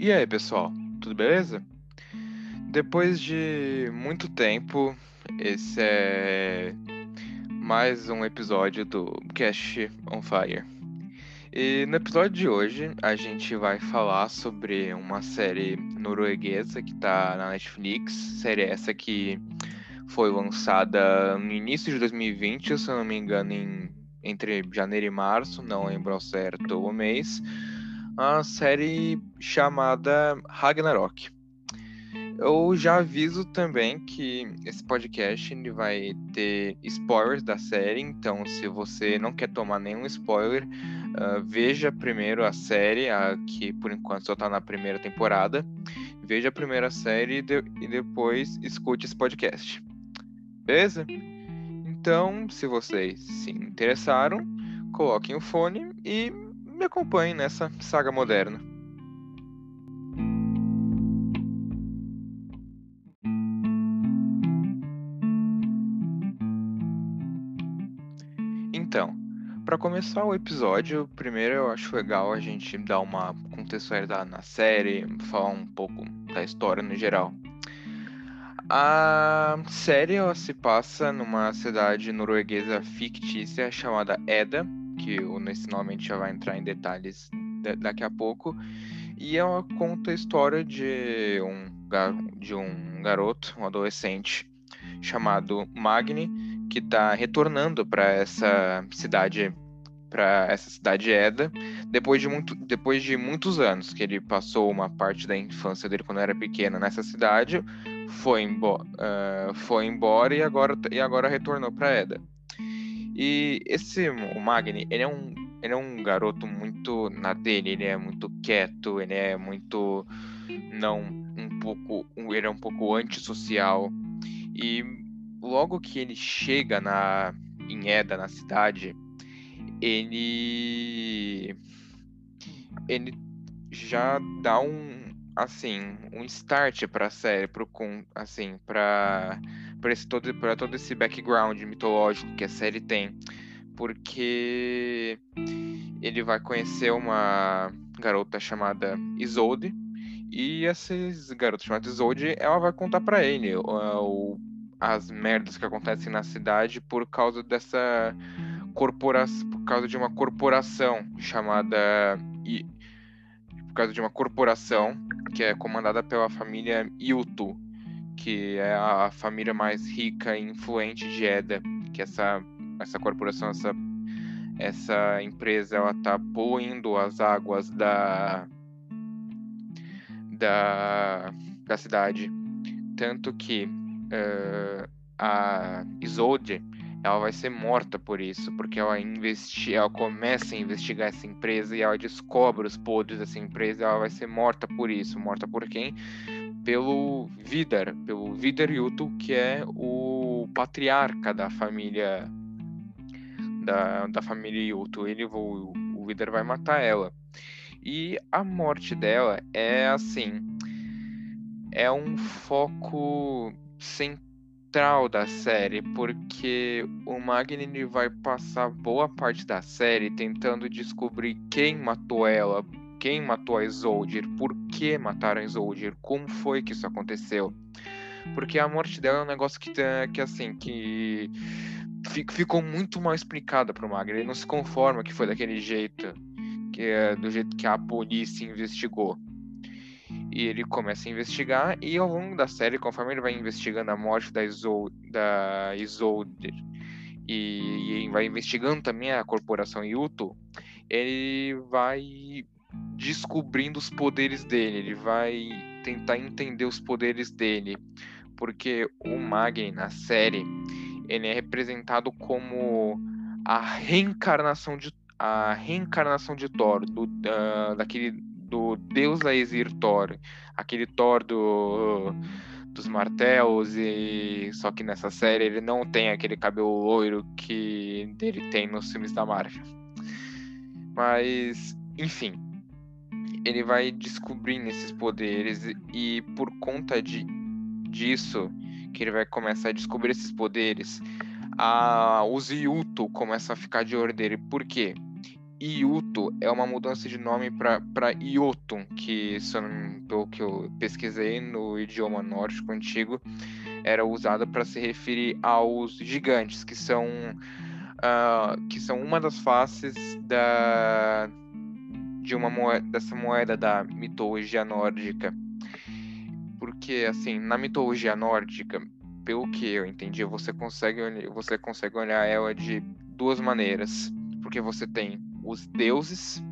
E aí, pessoal, tudo beleza? Depois de muito tempo, esse é mais um episódio do Cast on Fire. E no episódio de hoje, a gente vai falar sobre uma série norueguesa que tá na Netflix, série essa que foi lançada no início de 2020, se eu não me engano, em, entre janeiro e março, não lembro ao certo o mês a série chamada Ragnarok. Eu já aviso também que esse podcast ele vai ter spoilers da série, então se você não quer tomar nenhum spoiler, uh, veja primeiro a série, a, que por enquanto só está na primeira temporada. Veja a primeira série e, de, e depois escute esse podcast. Beleza? Então, se vocês se interessaram, coloquem o fone e me acompanhe nessa saga moderna. Para começar o episódio, primeiro eu acho legal a gente dar uma contextualizada na série, falar um pouco da história no geral. A série ela se passa numa cidade norueguesa fictícia chamada Eda, que nesse nome a gente já vai entrar em detalhes daqui a pouco. E ela conta a história de um, de um garoto, um adolescente, chamado Magni, que está retornando para essa cidade para essa cidade Eda depois de, muito, depois de muitos anos que ele passou uma parte da infância dele quando era pequeno nessa cidade foi, embo uh, foi embora e agora, e agora retornou para Eda e esse, o Magni, ele é um, ele é um garoto muito na dele, ele é muito quieto, ele é muito não um pouco, ele é um pouco antissocial. E logo que ele chega na em Eda, na cidade, ele ele já dá um assim, um start para a série, pro assim, para para todo, para todo esse background mitológico que a série tem. Porque ele vai conhecer uma garota chamada Isolde. E essa garota chamada Isolde, ela vai contar para ele o, as merdas que acontecem na cidade por causa dessa corporação, por causa de uma corporação chamada por causa de uma corporação que é comandada pela família Yutu, que é a família mais rica e influente de Eda, que essa essa corporação, essa essa empresa, ela tá poluindo as águas da da, da cidade, tanto que uh, a Isolde ela vai ser morta por isso, porque ela investi ela começa a investigar essa empresa e ela descobre os podres dessa empresa, e ela vai ser morta por isso, morta por quem? pelo Vidar, pelo Vidar Yutu, que é o patriarca da família da, da família Yutu. Ele o, o Vidar vai matar ela. E a morte dela é assim, é um foco central da série, porque o Magni vai passar boa parte da série tentando descobrir quem matou ela, quem matou a Isoldir, por que mataram a Isoldir, como foi que isso aconteceu. Porque a morte dela é um negócio que, que assim, que ficou muito mal explicada pro Magre. Ele não se conforma que foi daquele jeito, que é do jeito que a polícia investigou. E ele começa a investigar, e ao longo da série, conforme ele vai investigando a morte da, Isol, da Isoldir e, e vai investigando também a corporação Yuto, ele vai descobrindo os poderes dele, ele vai tentar entender os poderes dele, porque o Magni na série ele é representado como a reencarnação de a reencarnação de Thor, do, uh, daquele do deus Aesir Thor, aquele Thor do dos martelos e só que nessa série ele não tem aquele cabelo loiro que ele tem nos filmes da Marvel. Mas, enfim, ele vai descobrindo esses poderes e por conta de, disso que ele vai começar a descobrir esses poderes, a, o Zyuto começa a ficar de olho dele. Por quê? Iuto é uma mudança de nome para Iotun, que, pelo que eu pesquisei no idioma nórdico antigo, era usada para se referir aos gigantes, que são, uh, que são uma das faces da, de uma moeda, dessa moeda da mitologia nórdica. Porque, assim, na mitologia nórdica, pelo que eu entendi, você consegue, você consegue olhar ela de duas maneiras. Porque você tem os deuses,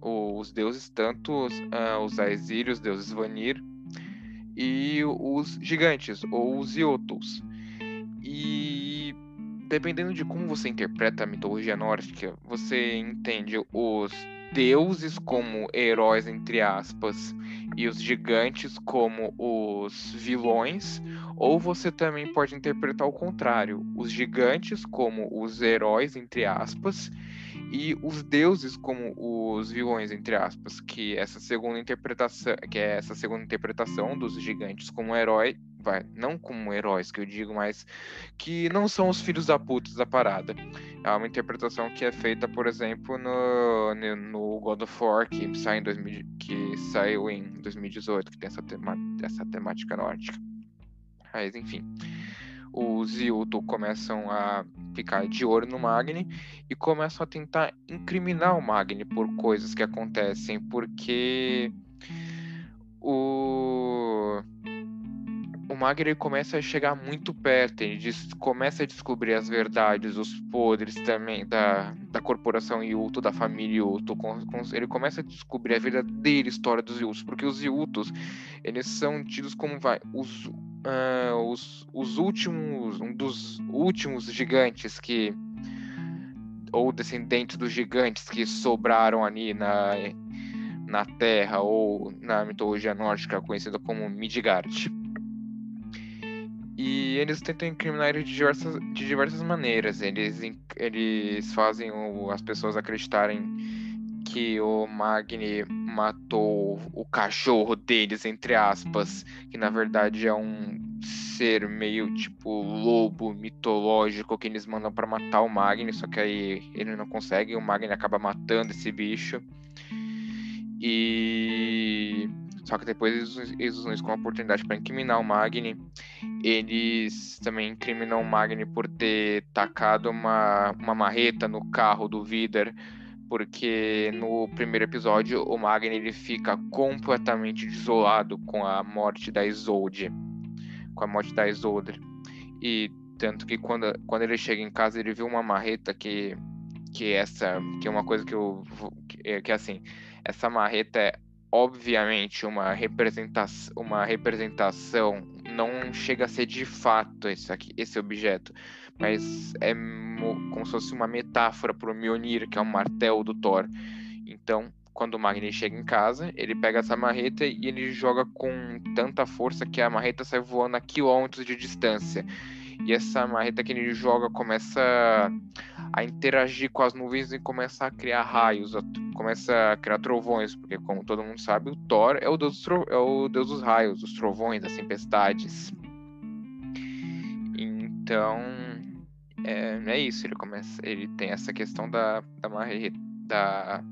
os deuses, tanto os, uh, os Aesir, os deuses Vanir, e os gigantes, ou os Iotos. E dependendo de como você interpreta a mitologia nórdica, você entende os deuses como heróis, entre aspas, e os gigantes como os vilões, ou você também pode interpretar o contrário, os gigantes como os heróis, entre aspas, e os deuses como os vilões entre aspas, que essa segunda interpretação, que é essa segunda interpretação dos gigantes como herói, vai, não como heróis que eu digo, mas que não são os filhos da puta da parada. É uma interpretação que é feita, por exemplo, no, no God of War que sai em 2000, que saiu em 2018, que tem essa, tema, essa temática nórdica. Mas enfim, os Yuto começam a ficar de olho no Magni e começam a tentar incriminar o Magni por coisas que acontecem, porque o o Magni começa a chegar muito perto, ele diz, começa a descobrir as verdades, os podres também da, da corporação Yuto, da família Yuto. ele começa a descobrir a verdadeira história dos Yutos, porque os Yutos, eles são tidos como vai, os uh, os, os últimos, um dos últimos gigantes que ou descendentes dos gigantes que sobraram ali na, na Terra ou na mitologia nórdica conhecida como Midgard. E eles tentam incriminar ele de diversas, de diversas maneiras. Eles, eles fazem as pessoas acreditarem que o Magni matou o cachorro deles, entre aspas, que na verdade é um ser meio tipo lobo mitológico que eles mandam para matar o Magni, só que aí ele não consegue, e o Magni acaba matando esse bicho. E só que depois eles, eles usam isso como oportunidade para incriminar o Magni. Eles também incriminam o Magni por ter tacado uma, uma marreta no carro do Vider porque no primeiro episódio o Magni ele fica completamente desolado com a morte da Isolde, com a morte da Isolde. E tanto que quando, quando ele chega em casa ele vê uma marreta que que essa que é uma coisa que eu que, que assim, essa marreta é obviamente uma representação uma representação não chega a ser de fato esse aqui esse objeto mas é como se fosse uma metáfora para o Mjolnir, que é o martelo do Thor. Então, quando o Magni chega em casa, ele pega essa marreta e ele joga com tanta força que a marreta sai voando a quilômetros de distância. E essa marreta que ele joga começa a interagir com as nuvens e começa a criar raios, começa a criar trovões, porque como todo mundo sabe, o Thor é o deus dos, é o deus dos raios, dos trovões, das tempestades. Então, é, é isso, ele começa, ele tem essa questão da, da marreta, da,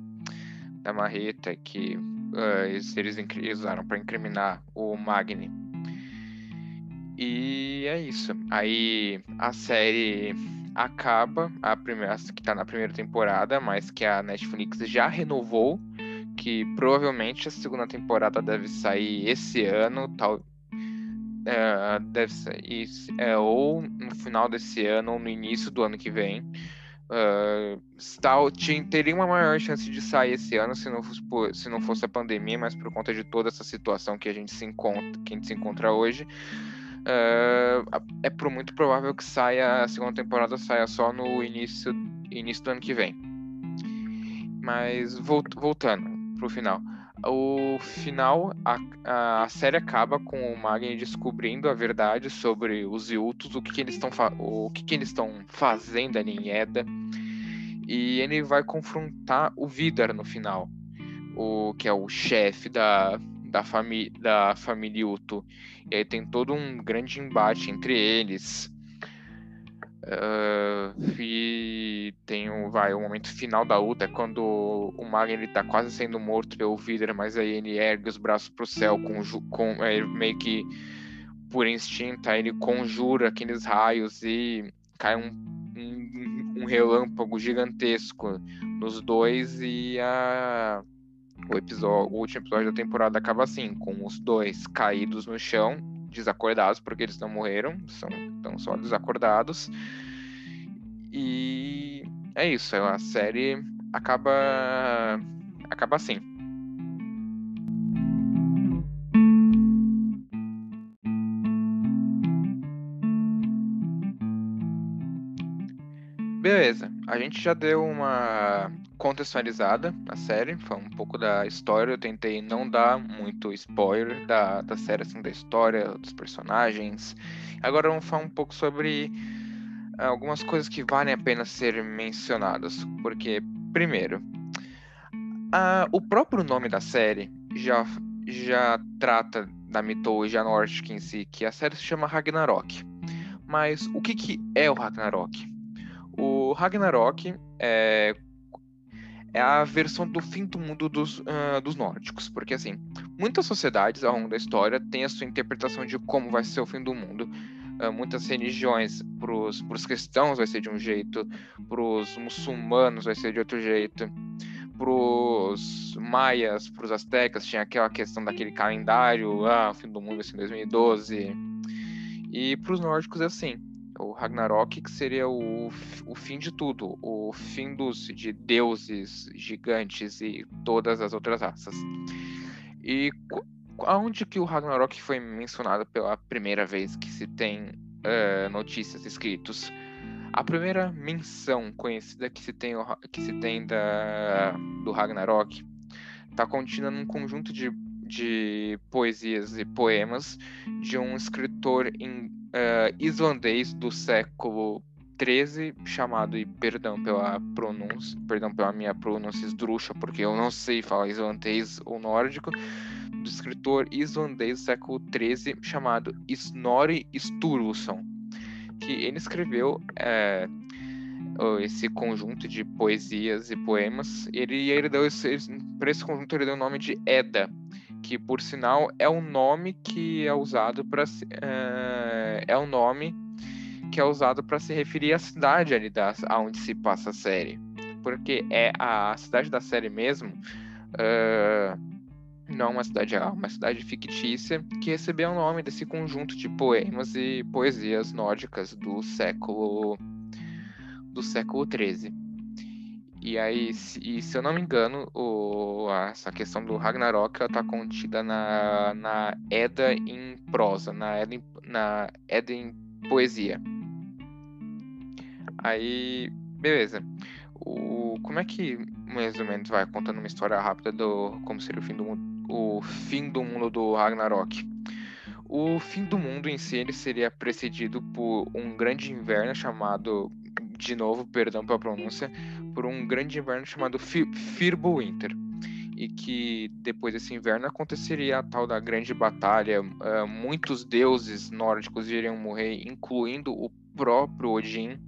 da marreta que uh, eles, eles usaram para incriminar o Magni. E é isso. Aí a série acaba, a primeira que está na primeira temporada, mas que a Netflix já renovou, que provavelmente a segunda temporada deve sair esse ano, tal, é, deve ser é, ou no final desse ano ou no início do ano que vem. Uh, teria uma maior chance de sair esse ano se não, fosse, se não fosse a pandemia, mas por conta de toda essa situação que a gente se encontra, que a gente se encontra hoje, uh, é por muito provável que saia a segunda temporada saia só no início, início do ano que vem. Mas volt, voltando pro final o final, a, a série acaba com o Magni descobrindo a verdade sobre os Yutos, o que, que eles estão o que, que eles estão fazendo ali em Eda. E ele vai confrontar o Vidar no final, o que é o chefe da, da, da família Yuto. E aí tem todo um grande embate entre eles. Uh, e tem o, vai, o momento final da luta, é quando o Magen ele tá quase sendo morto pelo Vidra, mas aí ele ergue os braços pro céu, com, com é, meio que por instinto, aí ele conjura aqueles raios e cai um, um, um relâmpago gigantesco nos dois e a, o, episódio, o último episódio da temporada acaba assim, com os dois caídos no chão desacordados, porque eles não morreram, são, estão só desacordados. E é isso, a série acaba acaba assim. A gente já deu uma contextualizada na série, foi um pouco da história, eu tentei não dar muito spoiler da, da série, assim, da história, dos personagens. Agora vamos falar um pouco sobre ah, algumas coisas que valem a pena ser mencionadas, porque, primeiro, a, o próprio nome da série já, já trata da mitologia nórdica em si, que a série se chama Ragnarok. Mas o que, que é o Ragnarok? O Ragnarok é, é a versão do fim do mundo dos, uh, dos nórdicos, porque assim, muitas sociedades ao longo da história têm a sua interpretação de como vai ser o fim do mundo. Uh, muitas religiões, para os cristãos vai ser de um jeito, para os muçulmanos vai ser de outro jeito, para os maias, para os astecas, tinha aquela questão daquele calendário, ah, o fim do mundo vai ser em 2012. E para os nórdicos é assim, o Ragnarok, que seria o, o fim de tudo, o fim dos de deuses gigantes e todas as outras raças. E aonde que o Ragnarok foi mencionado pela primeira vez que se tem uh, notícias escritos? A primeira menção conhecida que se tem, que se tem da, do Ragnarok está contida num conjunto de, de poesias e poemas de um escritor em uh, islandês do século 13 chamado, e perdão pela pronúncia, perdão pela minha pronúncia esdrúxula, porque eu não sei falar islandês ou nórdico, do escritor islandês do século 13 chamado Snorri Sturluson, que ele escreveu é, esse conjunto de poesias e poemas, ele, ele deu esse, para esse conjunto ele deu o nome de Edda, que por sinal é o nome que é usado para é, é o nome que é usado para se referir à cidade ali da onde se passa a série, porque é a cidade da série mesmo, uh, não uma cidade real, uma cidade fictícia que recebeu o nome desse conjunto de poemas e poesias nórdicas do século do século 13. E aí, se, e se eu não me engano, o, essa questão do Ragnarok ela tá contida na, na Edda em prosa, na Edda em, na Edda em poesia. Aí, beleza. O, como é que, mais ou menos, vai contando uma história rápida do como seria o fim do, o fim do mundo do Ragnarok? O fim do mundo em si ele seria precedido por um grande inverno chamado, de novo, perdão pela pronúncia, por um grande inverno chamado Winter E que depois desse inverno aconteceria a tal da grande batalha. Uh, muitos deuses nórdicos iriam morrer, incluindo o próprio Odin.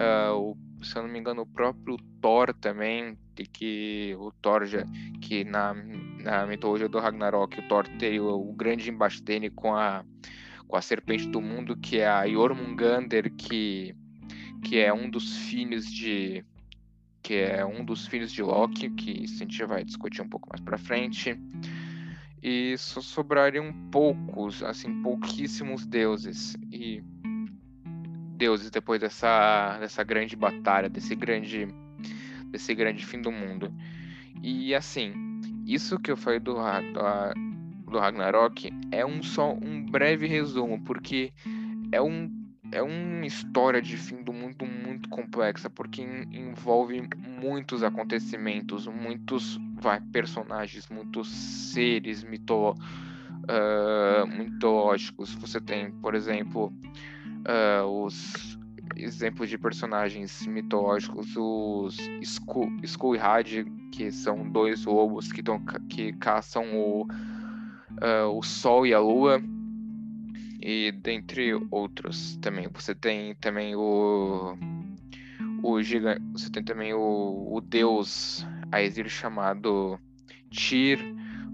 Uh, o, se eu não me engano, o próprio Thor também. Que o Thor, já, que na, na mitologia do Ragnarok, o Thor teria o grande embate dele com a, com a serpente do mundo, que é a Jormungandr, que, que é um dos filhos de que é um dos filhos de Loki, que a gente vai discutir um pouco mais para frente. E só sobrariam poucos, assim, pouquíssimos deuses. E deuses depois dessa, dessa grande batalha, desse grande, desse grande fim do mundo. E assim, isso que eu falei do, do, do Ragnarok é um só um breve resumo, porque é um é uma história de fim do mundo muito complexa, porque envolve muitos acontecimentos, muitos vai, personagens, muitos seres uh, mitológicos. Você tem, por exemplo, uh, os exemplos de personagens mitológicos, os Skull, Skull e Had, que são dois lobos que, tão, que caçam o, uh, o Sol e a Lua e dentre outros também. Você tem também o o giga, você tem também o, o deus Aesir chamado Tyr.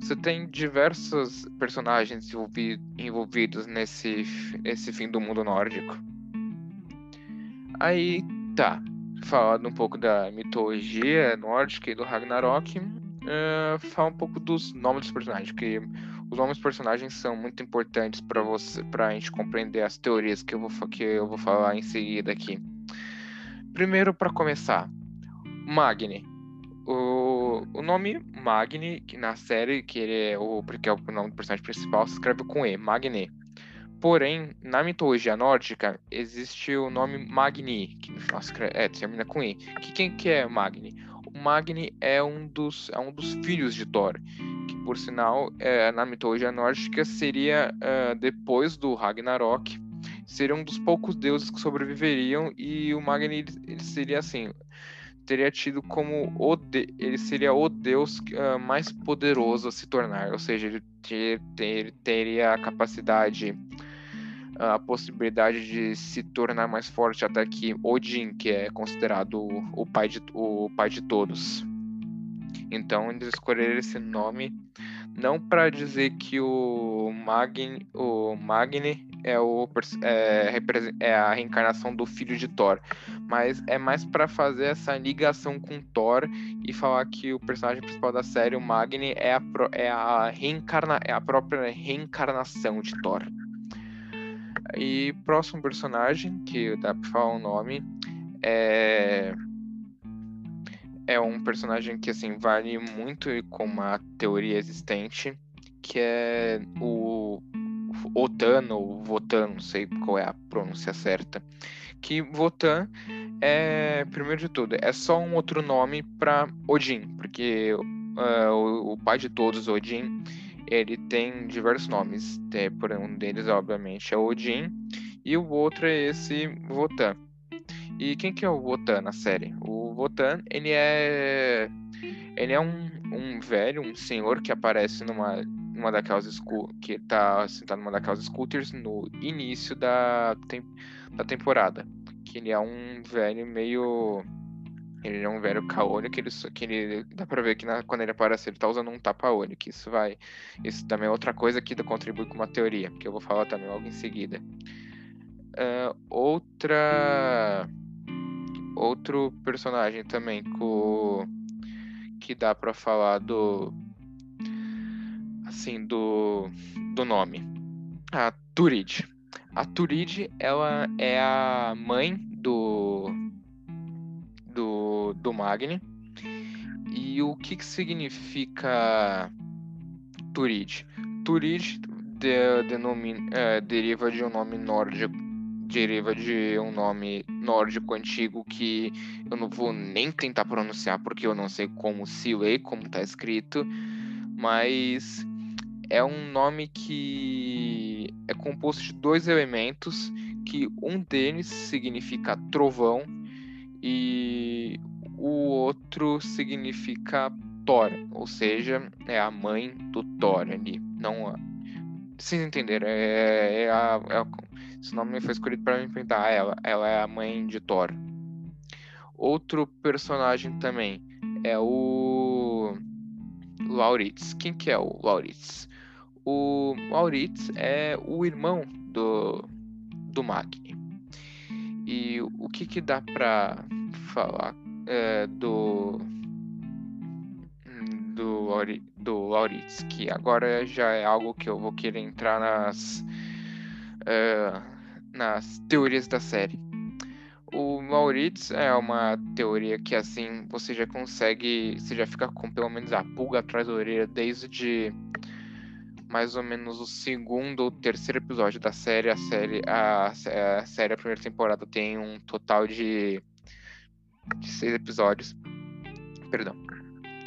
Você tem diversos personagens envolvi, envolvidos nesse, nesse fim do mundo nórdico. Aí tá, falando um pouco da mitologia nórdica e do Ragnarok, uh, fala um pouco dos nomes dos personagens, que os nomes dos personagens são muito importantes para você, para a gente compreender as teorias que eu vou que eu vou falar em seguida aqui. Primeiro, para começar, Magni. O, o nome Magni, que na série, que ele é o, porque é o nome do personagem principal, se escreve com E, Magni. Porém, na mitologia nórdica, existe o nome Magni, que no final é, termina com I. Que quem que é Magni? O Magni é um dos, é um dos filhos de Thor, por sinal, é, na mitologia nórdica, seria uh, depois do Ragnarok, seria um dos poucos deuses que sobreviveriam e o Magni ele, ele seria assim teria tido como o de, ele seria o deus uh, mais poderoso a se tornar, ou seja, ele, ter, ter, teria a capacidade, a possibilidade de se tornar mais forte até que Odin, que é considerado o pai de o pai de todos. Então eles escolheram esse nome não para dizer que o Magni, o Magni é, o, é, é, a reencarnação do filho de Thor, mas é mais para fazer essa ligação com Thor e falar que o personagem principal da série, o Magni, é a, é a, reencarna, é a própria reencarnação de Thor. E próximo personagem, que dá pra falar o nome, é é um personagem que assim vale muito com uma teoria existente, que é o Otan ou Votan, não sei qual é a pronúncia certa. Que Votan é, primeiro de tudo, é só um outro nome para Odin, porque uh, o, o, pai de todos, Odin, ele tem diversos nomes. É, por um deles, obviamente, é Odin, e o outro é esse Votan. E quem que é o Votan na série? O Votan, ele é ele é um, um velho, um senhor que aparece numa, numa daquelas que tá sentado numa daquelas scooters no início da, tem, da temporada. Que ele é um velho meio ele é um velho caolho que ele, que ele dá pra ver que na, quando ele aparece ele tá usando um tapa-olho, que isso vai. Isso também é outra coisa que contribui com uma teoria, que eu vou falar também logo em seguida. Uh, outra outro personagem também com, que dá para falar do assim do do nome. A Turid. A Turid ela é a mãe do do, do Magni. E o que, que significa Turid? Turid de, denomina, é, deriva de um nome nórdico deriva de um nome nórdico antigo que eu não vou nem tentar pronunciar porque eu não sei como se lê, como está escrito, mas é um nome que é composto de dois elementos que um deles significa trovão e o outro significa Thor, ou seja, é a mãe do Thor ali, não vocês entenderam, é, é, a, é a, esse nome foi escolhido para enfrentar ela. Ela é a mãe de Thor. Outro personagem também é o Lauritz. Quem que é o Lauritz? O Lauritz é o irmão do, do Magni. E o que que dá para falar é, do do, do Lauritz, que agora já é algo que eu vou querer entrar nas uh, nas teorias da série. O Mauritz é uma teoria que assim você já consegue, você já fica com pelo menos a pulga atrás da orelha desde mais ou menos o segundo ou terceiro episódio da série. A série, a, a série, a primeira temporada tem um total de, de seis episódios. Perdão.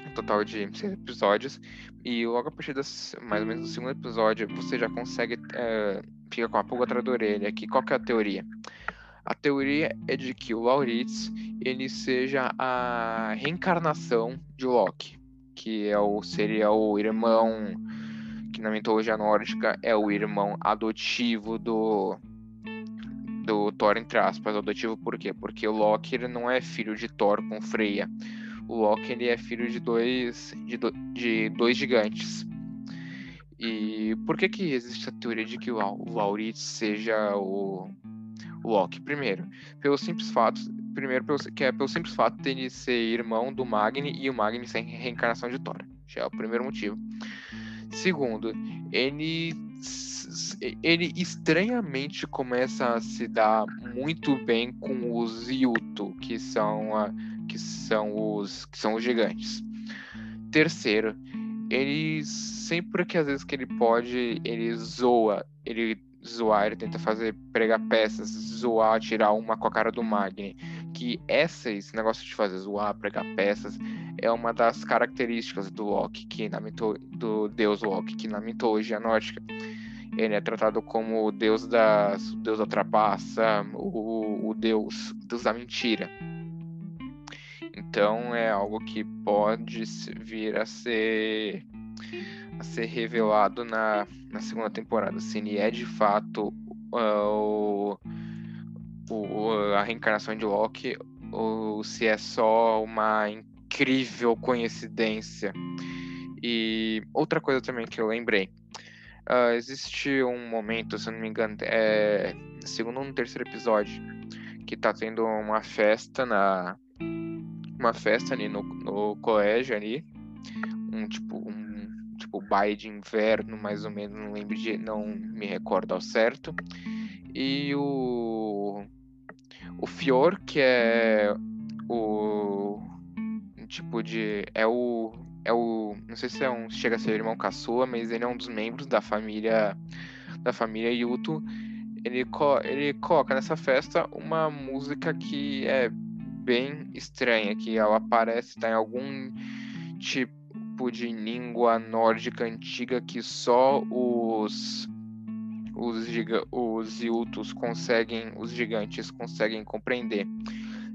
Um total de seis episódios. E logo a partir das, mais ou menos do segundo episódio, você já consegue uh, fica com a pulga atrás da orelha. Que, qual que é a teoria? A teoria é de que o Lauritz ele seja a reencarnação de Loki, que é o, seria o irmão que na mitologia nórdica é o irmão adotivo do do Thor entre aspas, adotivo por quê? Porque o Loki ele não é filho de Thor com Freya. O Loki ele é filho de dois de, do, de dois gigantes. E por que que existe a teoria de que o, o seja o, o Loki? Primeiro, pelo simples fato, primeiro pelo, que é pelo simples fato de ele ser irmão do Magni e o Magni ser reencarnação de Thor. Já é o primeiro motivo. Segundo, ele ele estranhamente começa a se dar muito bem com os Yuto, que são a, que são os que são os gigantes. Terceiro, ele sempre que às vezes que ele pode, ele zoa, ele zoar, ele tenta fazer pregar peças, zoar, tirar uma com a cara do Magni. Que essa, esse negócio de fazer zoar, pregar peças, é uma das características do Loki, que na mito, do deus Loki, que na mitologia nórdica ele é tratado como o deus da, o deus da trapaça, o, o deus, deus da mentira. Então é algo que pode vir a ser a ser revelado na, na segunda temporada. Se ele é de fato uh, o, o, a reencarnação de Loki ou se é só uma incrível coincidência. E outra coisa também que eu lembrei. Uh, existe um momento, se eu não me engano, é segundo ou terceiro episódio, que tá tendo uma festa na. Uma festa ali no, no colégio ali. Um tipo, um tipo baile de inverno, mais ou menos, não lembro de. não me recordo ao certo. E o. O Fior, que é o tipo de. É o. É o. Não sei se é um. Chega a ser irmão caçua, mas ele é um dos membros da família. Da família Yuto. Ele, co ele coloca nessa festa uma música que é bem estranha, que ela parece estar em algum tipo de língua nórdica antiga que só os os, giga, os Yutos conseguem, os gigantes conseguem compreender.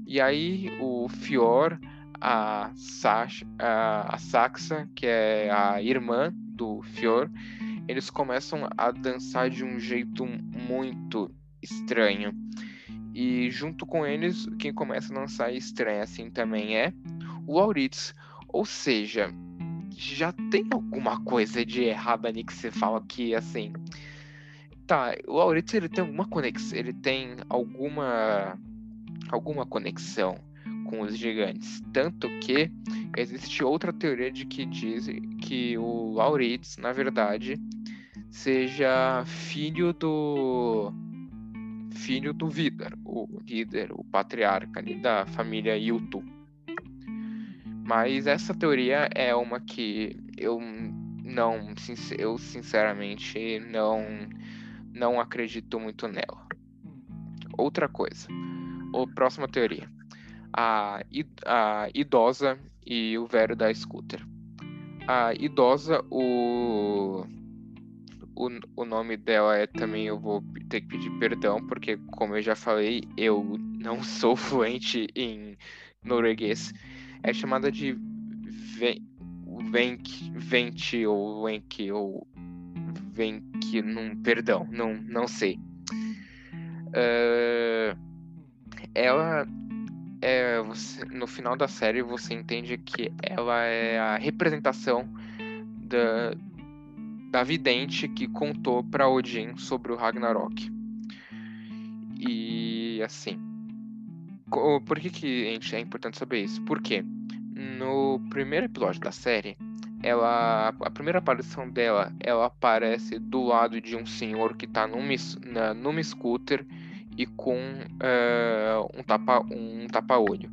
E aí o Fior a, Sasha, a, a Saxa, que é a irmã do Fior, eles começam a dançar de um jeito muito estranho. E junto com eles, quem começa a dançar estranho assim também é o Lauritz. Ou seja, já tem alguma coisa de errado ali que você fala que assim. Tá, o Lauritz ele tem alguma conexão. Ele tem alguma. alguma conexão com os gigantes. Tanto que existe outra teoria de que diz que o Lauritz, na verdade, seja filho do filho do Vidar, o líder, o patriarca ali da família Yutu. Mas essa teoria é uma que eu não, eu sinceramente não não acredito muito nela. Outra coisa, a próxima teoria a, a idosa e o velho da scooter. A idosa, o, o, o nome dela é também, eu vou ter que pedir perdão, porque, como eu já falei, eu não sou fluente em norueguês. É chamada de Venk, Vente ou Venk ou Venk, não, perdão, não, não sei. Uh, ela é, você, no final da série você entende que ela é a representação da, da vidente que contou para Odin sobre o Ragnarok. E assim, por que, que a gente é importante saber isso? Porque no primeiro episódio da série, ela a primeira aparição dela, ela aparece do lado de um senhor que está numa, na, numa scooter e com uh, um tapa um tapa-olho.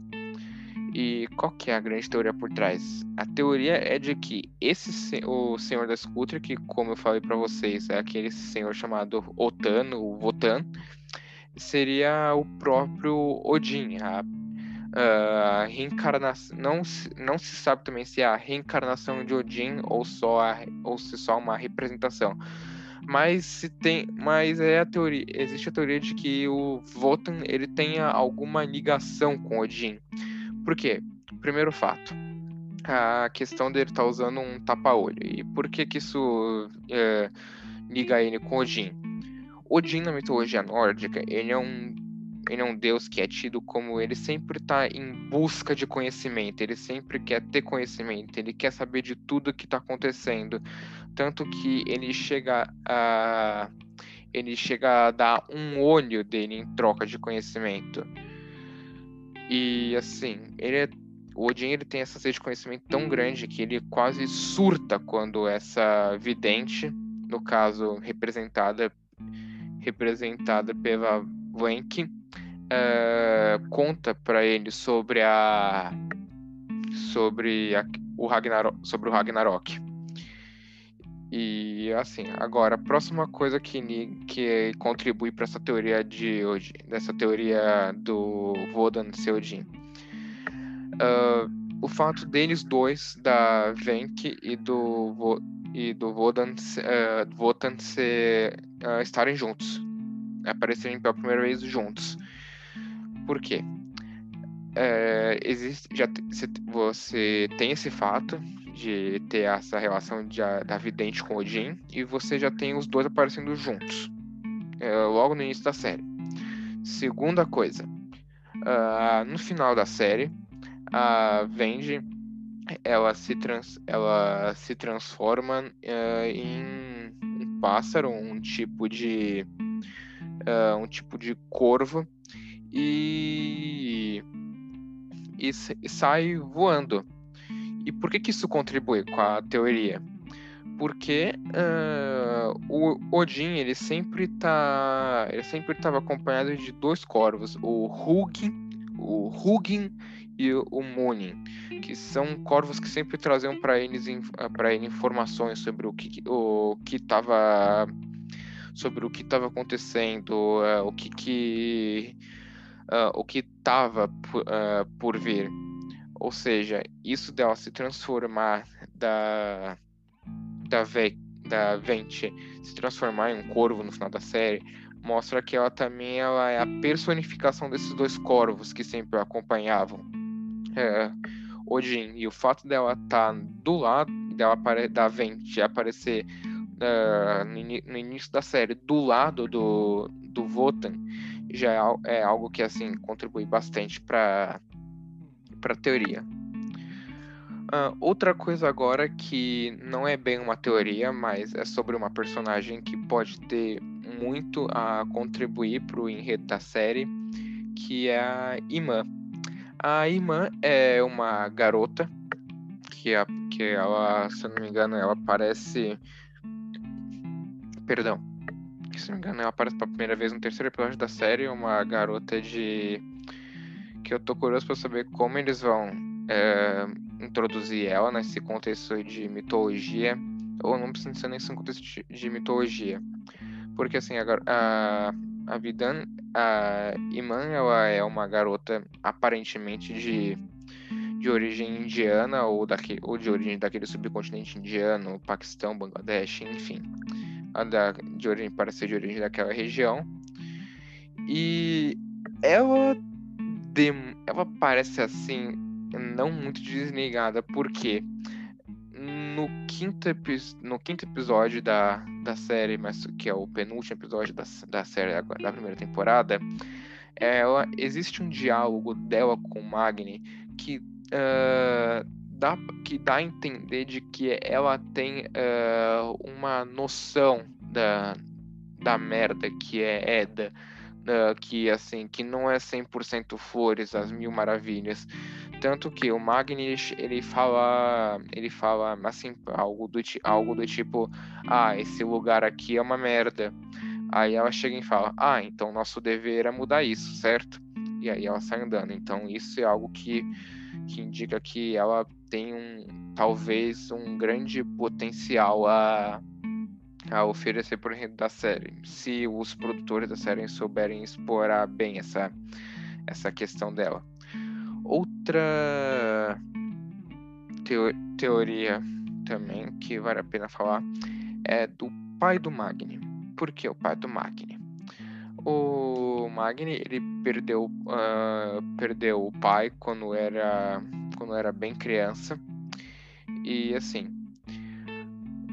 E qual que é a grande teoria por trás? A teoria é de que esse o senhor da scooter, que como eu falei para vocês, é aquele senhor chamado Otan, o Votan, seria o próprio Odin, a, reencarnação. Não, não se sabe também se é a reencarnação de Odin ou só a, ou se só uma representação mas se tem, mas é a teoria, existe a teoria de que o Votan ele tenha alguma ligação com Odin. Por quê? Primeiro fato, a questão dele estar tá usando um tapa-olho. E por que que isso é, liga ele com Odin? Odin na mitologia nórdica, ele é um ele é um deus que é tido como ele sempre está em busca de conhecimento, ele sempre quer ter conhecimento, ele quer saber de tudo que está acontecendo, tanto que ele chega a ele chega a dar um olho dele em troca de conhecimento. E assim, ele é, o Odin ele tem essa sede de conhecimento tão grande que ele quase surta quando essa vidente, no caso representada representada pela Wenk, uh, conta para ele sobre a sobre a, o Ragnarok, sobre o Ragnarok. E assim, agora, a próxima coisa que, que contribui para essa teoria de hoje, dessa teoria do Vodan Seodin. Uh, o fato deles dois, da Venk e do, e do Vodan, uh, Votan uh, estarem juntos, aparecerem pela primeira vez juntos. Por quê? É, existe, já, você tem esse fato de ter essa relação de, da vidente com Odin e você já tem os dois aparecendo juntos logo no início da série. Segunda coisa, uh, no final da série, a Vendi ela se, trans, ela se transforma uh, em um pássaro, um tipo de uh, um tipo de corvo e, e, e sai voando e por que, que isso contribui com a teoria? Porque uh, o Odin ele sempre tá, ele sempre estava acompanhado de dois corvos, o Hugin, o Hugin e o Munin, que são corvos que sempre traziam para eles para ele informações sobre o que o que estava sobre o que estava acontecendo, uh, o que, que uh, o que estava uh, por vir. Ou seja, isso dela se transformar da da, Ve, da Vente se transformar em um corvo no final da série mostra que ela também ela é a personificação desses dois corvos que sempre acompanhavam é, Odin e o fato dela estar tá do lado dela da Vente aparecer uh, no, início da série do lado do, do Votan já é, é algo que assim contribui bastante para para a teoria. Uh, outra coisa agora que não é bem uma teoria, mas é sobre uma personagem que pode ter muito a contribuir para o enredo da série, que é a Imã. A Imã é uma garota que, a, que ela, se eu não me engano, ela aparece. Perdão. Se não me engano, ela aparece pela primeira vez no terceiro episódio da série, uma garota de que eu tô curioso para saber como eles vão é, introduzir ela nesse contexto de mitologia, ou não precisa ser nesse contexto de, de mitologia. Porque assim, agora a, a Vidan, a Iman, ela é uma garota aparentemente de, de origem indiana ou, daquele, ou de origem daquele subcontinente indiano, Paquistão, Bangladesh, enfim. Da, de origem, parece ser de origem daquela região. E ela ela parece assim, não muito desligada, porque no quinto, no quinto episódio da, da série, mas que é o penúltimo episódio da, da série da primeira temporada, ela existe um diálogo dela com Magni que uh, dá que dá a entender de que ela tem uh, uma noção da, da merda que é Eda uh, que assim que não é 100% flores, as mil maravilhas. Tanto que o Magnus, ele fala, ele fala assim, algo do, algo do tipo, ah, esse lugar aqui é uma merda. Aí ela chega e fala, ah, então nosso dever é mudar isso, certo? E aí ela sai andando. Então isso é algo que, que indica que ela tem um, talvez um grande potencial a a oferecer por enredo da série, se os produtores da série souberem explorar bem essa, essa questão dela. Outra teo teoria também que vale a pena falar é do pai do Magni. Por que o pai do Magni? O Magni ele perdeu, uh, perdeu o pai quando era, quando era bem criança E assim,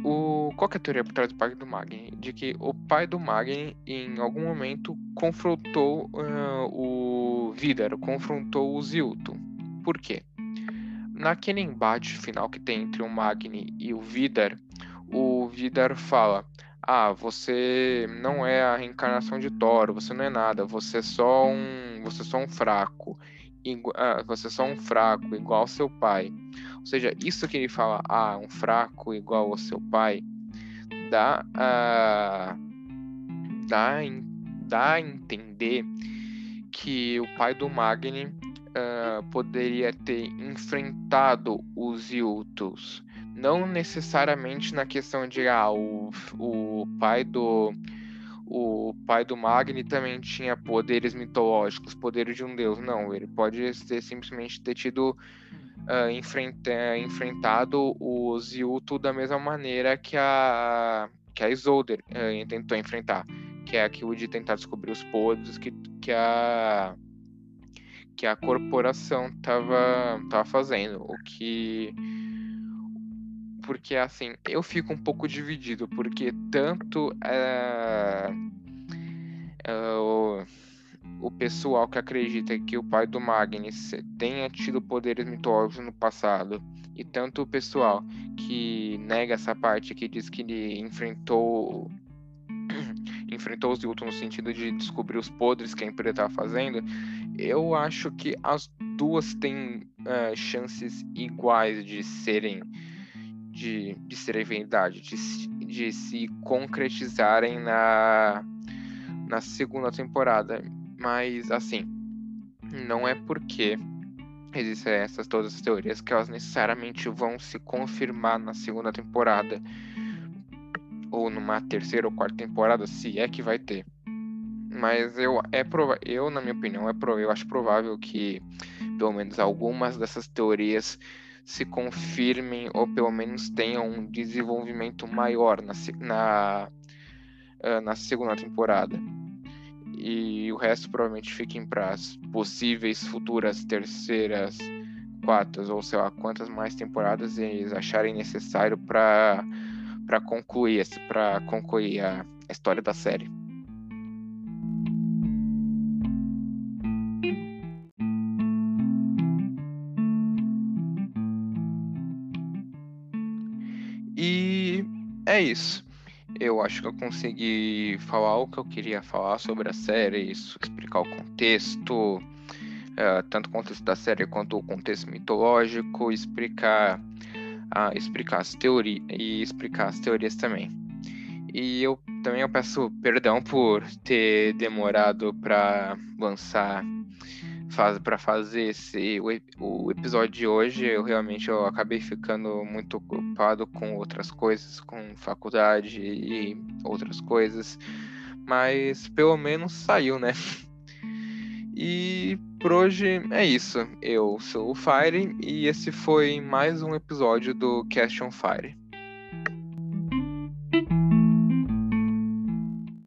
o, qual é a teoria por trás do pai do Magni? De que o pai do Magni, em algum momento, confrontou uh, o Vidar, confrontou o Zilto. Por quê? Naquele embate final que tem entre o Magni e o Vidar, o Vidar fala: Ah, você não é a reencarnação de Thor, você não é nada, você é só um, você é só um fraco. Ah, você é só um fraco, igual ao seu pai. Ou seja, isso que ele fala, ah, um fraco igual ao seu pai, dá a, dá, dá a entender que o pai do Magni uh, poderia ter enfrentado os Yultus. Não necessariamente na questão de, ah, o, o pai do o pai do Magni também tinha poderes mitológicos, poderes de um deus. Não, ele pode ter simplesmente ter tido uh, enfrenta, enfrentado o Ziuto da mesma maneira que a que a Isolder uh, tentou enfrentar, que é aquilo de tentar descobrir os poderes que, que a que a corporação estava tava fazendo, o que porque assim, eu fico um pouco dividido, porque tanto uh, o, pessoal que acredita que o pai do Magnus tenha tido poderes mitológicos no passado, e tanto o pessoal que nega essa parte, que diz que ele enfrentou enfrentou os Yulton no sentido de descobrir os podres que a empresa estava fazendo, eu acho que as duas têm uh, chances iguais de serem de, de serem verdade, de, de se concretizarem na, na segunda temporada. Mas, assim, não é porque existem essas todas as teorias que elas necessariamente vão se confirmar na segunda temporada ou numa terceira ou quarta temporada, se é que vai ter. Mas eu é prova eu na minha opinião é pro eu acho provável que pelo menos algumas dessas teorias se confirmem ou pelo menos tenham um desenvolvimento maior na, na, ah, na segunda temporada. E o resto provavelmente fiquem para as possíveis futuras terceiras, quartas ou sei lá quantas mais temporadas eles acharem necessário para concluir para concluir a história da série. É isso. Eu acho que eu consegui falar o que eu queria falar sobre a série, isso, explicar o contexto, uh, tanto o contexto da série quanto o contexto mitológico, explicar, uh, explicar as teorias e explicar as teorias também. E eu também eu peço perdão por ter demorado para lançar faz, para fazer esse o, o, episódio de hoje, eu realmente eu acabei ficando muito ocupado com outras coisas, com faculdade e outras coisas, mas pelo menos saiu, né? E por hoje é isso. Eu sou o Fire e esse foi mais um episódio do Cast on Fire.